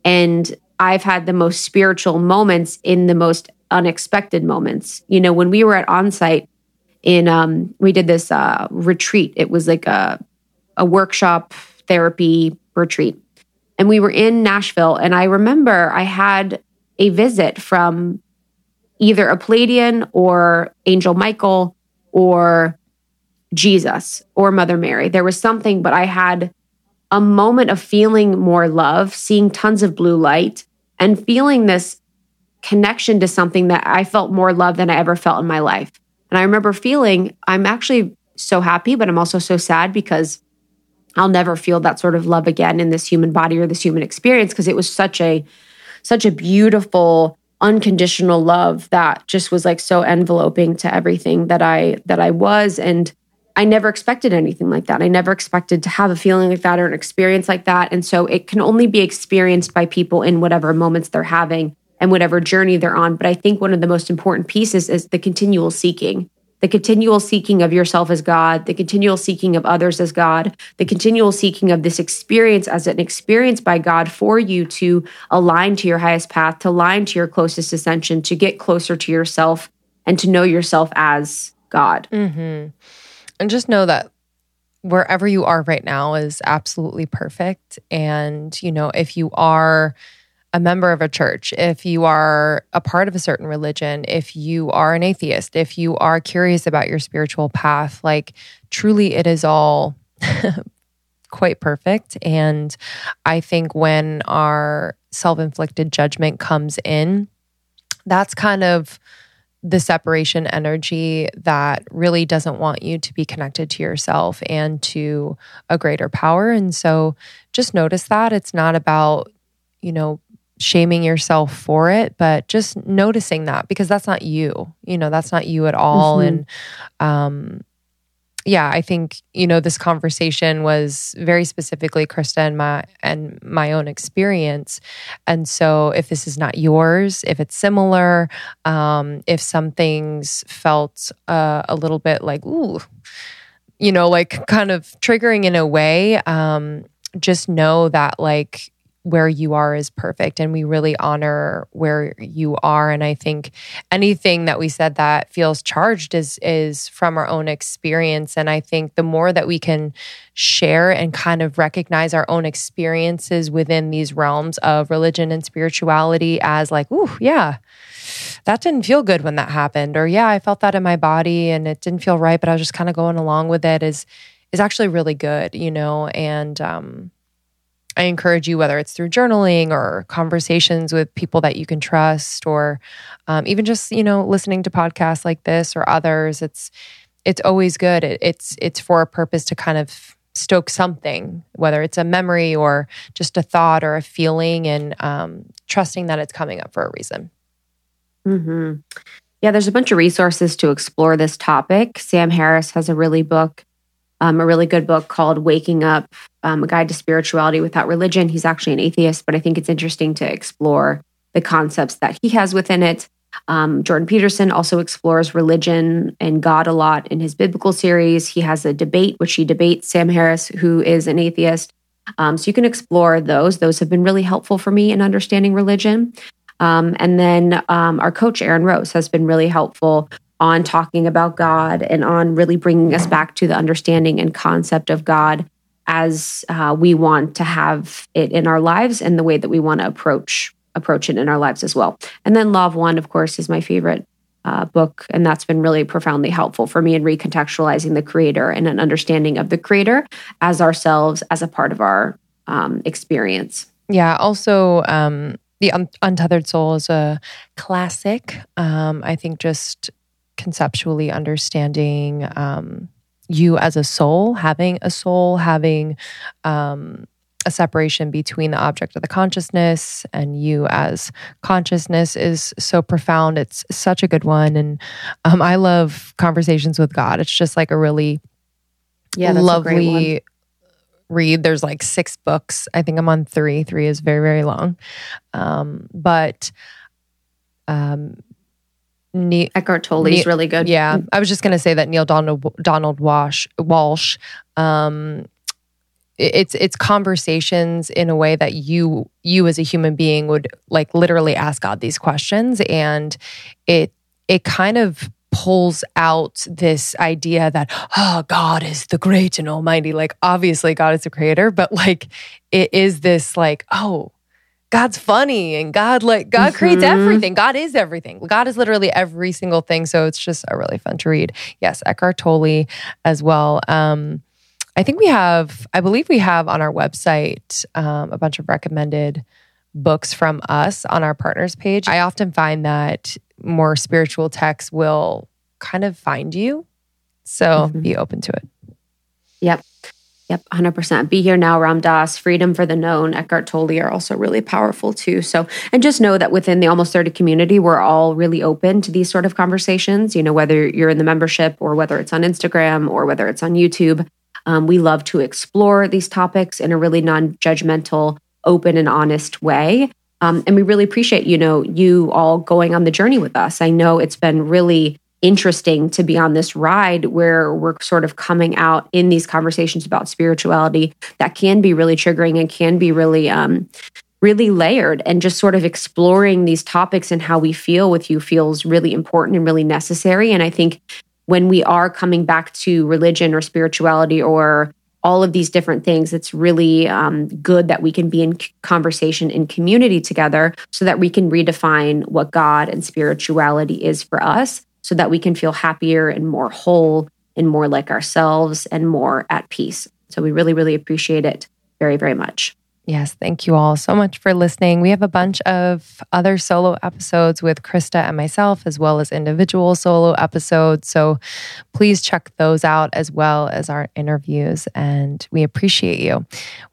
And I've had the most spiritual moments in the most unexpected moments. You know, when we were at onsite in um we did this uh retreat. It was like a a workshop therapy retreat. And we were in Nashville and I remember I had a visit from either a Pleiadian or Angel Michael or Jesus or Mother Mary. There was something, but I had a moment of feeling more love, seeing tons of blue light, and feeling this connection to something that I felt more love than I ever felt in my life. And I remember feeling I'm actually so happy, but I'm also so sad because I'll never feel that sort of love again in this human body or this human experience because it was such a such a beautiful unconditional love that just was like so enveloping to everything that I that I was and I never expected anything like that. I never expected to have a feeling like that or an experience like that. And so it can only be experienced by people in whatever moments they're having and whatever journey they're on. But I think one of the most important pieces is the continual seeking. the continual seeking of yourself as God, the continual seeking of others as God, the continual seeking of this experience as an experience by God for you to align to your highest path, to align to your closest ascension, to get closer to yourself and to know yourself as God. Mm-hmm. And just know that wherever you are right now is absolutely perfect. And, you know, if you are a member of a church, if you are a part of a certain religion, if you are an atheist, if you are curious about your spiritual path, like truly it is all quite perfect. And I think when our self inflicted judgment comes in, that's kind of the separation energy that really doesn't want you to be connected to yourself and to a greater power. And so just notice that it's not about, you know, shaming yourself for it, but just noticing that because that's not you. You know, that's not you at all. Mm-hmm. And um yeah, I think, you know, this conversation was very specifically Krista and my and my own experience. And so if this is not yours, if it's similar, um, if some things felt uh, a little bit like, ooh, you know, like kind of triggering in a way, um, just know that like where you are is perfect and we really honor where you are and i think anything that we said that feels charged is is from our own experience and i think the more that we can share and kind of recognize our own experiences within these realms of religion and spirituality as like ooh yeah that didn't feel good when that happened or yeah i felt that in my body and it didn't feel right but i was just kind of going along with it is is actually really good you know and um I encourage you, whether it's through journaling or conversations with people that you can trust, or um, even just you know listening to podcasts like this or others. It's it's always good. It, it's it's for a purpose to kind of stoke something, whether it's a memory or just a thought or a feeling, and um, trusting that it's coming up for a reason. Mm-hmm. Yeah, there's a bunch of resources to explore this topic. Sam Harris has a really book um, a really good book called Waking Up um, A Guide to Spirituality Without Religion. He's actually an atheist, but I think it's interesting to explore the concepts that he has within it. Um, Jordan Peterson also explores religion and God a lot in his biblical series. He has a debate, which he debates Sam Harris, who is an atheist. Um, so you can explore those. Those have been really helpful for me in understanding religion. Um, and then um, our coach, Aaron Rose, has been really helpful on talking about God and on really bringing us back to the understanding and concept of God as uh, we want to have it in our lives and the way that we want to approach approach it in our lives as well. And then Law of One, of course, is my favorite uh, book, and that's been really profoundly helpful for me in recontextualizing the creator and an understanding of the creator as ourselves as a part of our um, experience. Yeah. Also, um, the Un- Untethered Soul is a classic. Um, I think just conceptually understanding um, you as a soul, having a soul, having um, a separation between the object of the consciousness and you as consciousness is so profound. It's such a good one. And um, I love conversations with God. It's just like a really yeah, lovely read. There's like six books. I think I'm on three. Three is very, very long. Um, but um, Ne- Eckhart Tolle is ne- really good. Yeah, I was just going to say that Neale Donald Donald Walsh Walsch. Um, it's it's conversations in a way that you you as a human being would like literally ask God these questions, and it it kind of pulls out this idea that oh god is the great and almighty like obviously god is the creator but like it is this like oh God's funny and God like God mm-hmm. creates everything. God is everything. God is literally every single thing. So it's just a really fun to read. Yes, Eckhart Tolle as well. Um, I think we have, I believe we have on our website um, a bunch of recommended books from us on our partners page. I often find that more spiritual texts will kind of find you. So mm-hmm. be open to it. Yep. Yep, 100%. Be Here Now, Ram Dass, Freedom from the Known, Eckhart Tolle are also really powerful too. So, and just know that within the Almost 30 community, we're all really open to these sort of conversations, you know, whether you're in the membership or whether it's on Instagram or whether it's on YouTube. Um, we love to explore these topics in a really non judgmental, open, and honest way. Um, and we really appreciate, you know, you all going on the journey with us. I know it's been really interesting to be on this ride where we're sort of coming out in these conversations about spirituality that can be really triggering and can be really um really layered and just sort of exploring these topics and how we feel with you feels really important and really necessary. And i think when we are coming back to religion or spirituality or all of these different things, it's really um, good that we can be in conversation in community together so that we can redefine what God and spirituality is for us so that we can feel happier and more whole and more like ourselves and more at peace. So we really, really appreciate it very, very much. Yes, thank you all so much for listening. We have a bunch of other solo episodes with Krista and myself, as well as individual solo episodes. So please check those out as well as our interviews. And we appreciate you.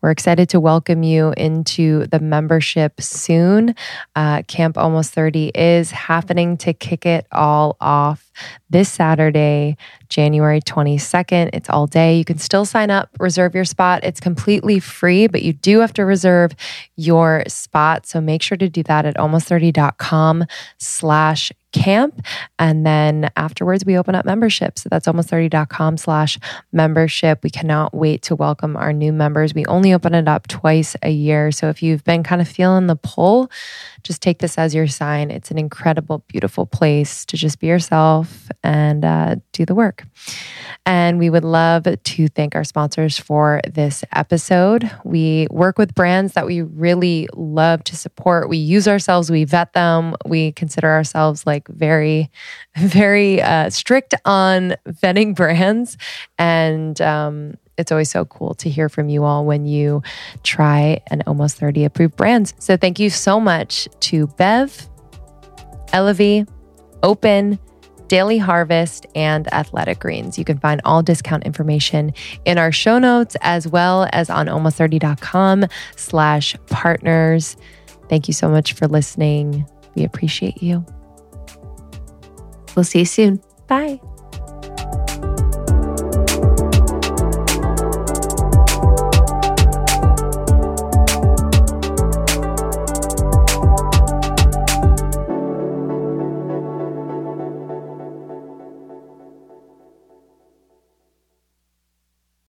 We're excited to welcome you into the membership soon. Uh, Camp Almost 30 is happening to kick it all off this Saturday, January 22nd. It's all day. You can still sign up, reserve your spot. It's completely free, but you do have to reserve your spot. So make sure to do that at almost30.com slash camp. And then afterwards, we open up membership. So that's almost30.com slash membership. We cannot wait to welcome our new members. We only open it up twice a year. So if you've been kind of feeling the pull, just take this as your sign. It's an incredible, beautiful place to just be yourself and uh, do the work. And we would love to thank our sponsors for this episode. We work with brands that we really love to support. We use ourselves, we vet them, we consider ourselves like very, very uh, strict on vetting brands. And um, it's always so cool to hear from you all when you try an almost 30 approved brands. So thank you so much to Bev, Elavi, Open, Daily Harvest, and Athletic Greens. You can find all discount information in our show notes as well as on almost30.com slash partners. Thank you so much for listening. We appreciate you. We'll see you soon. Bye.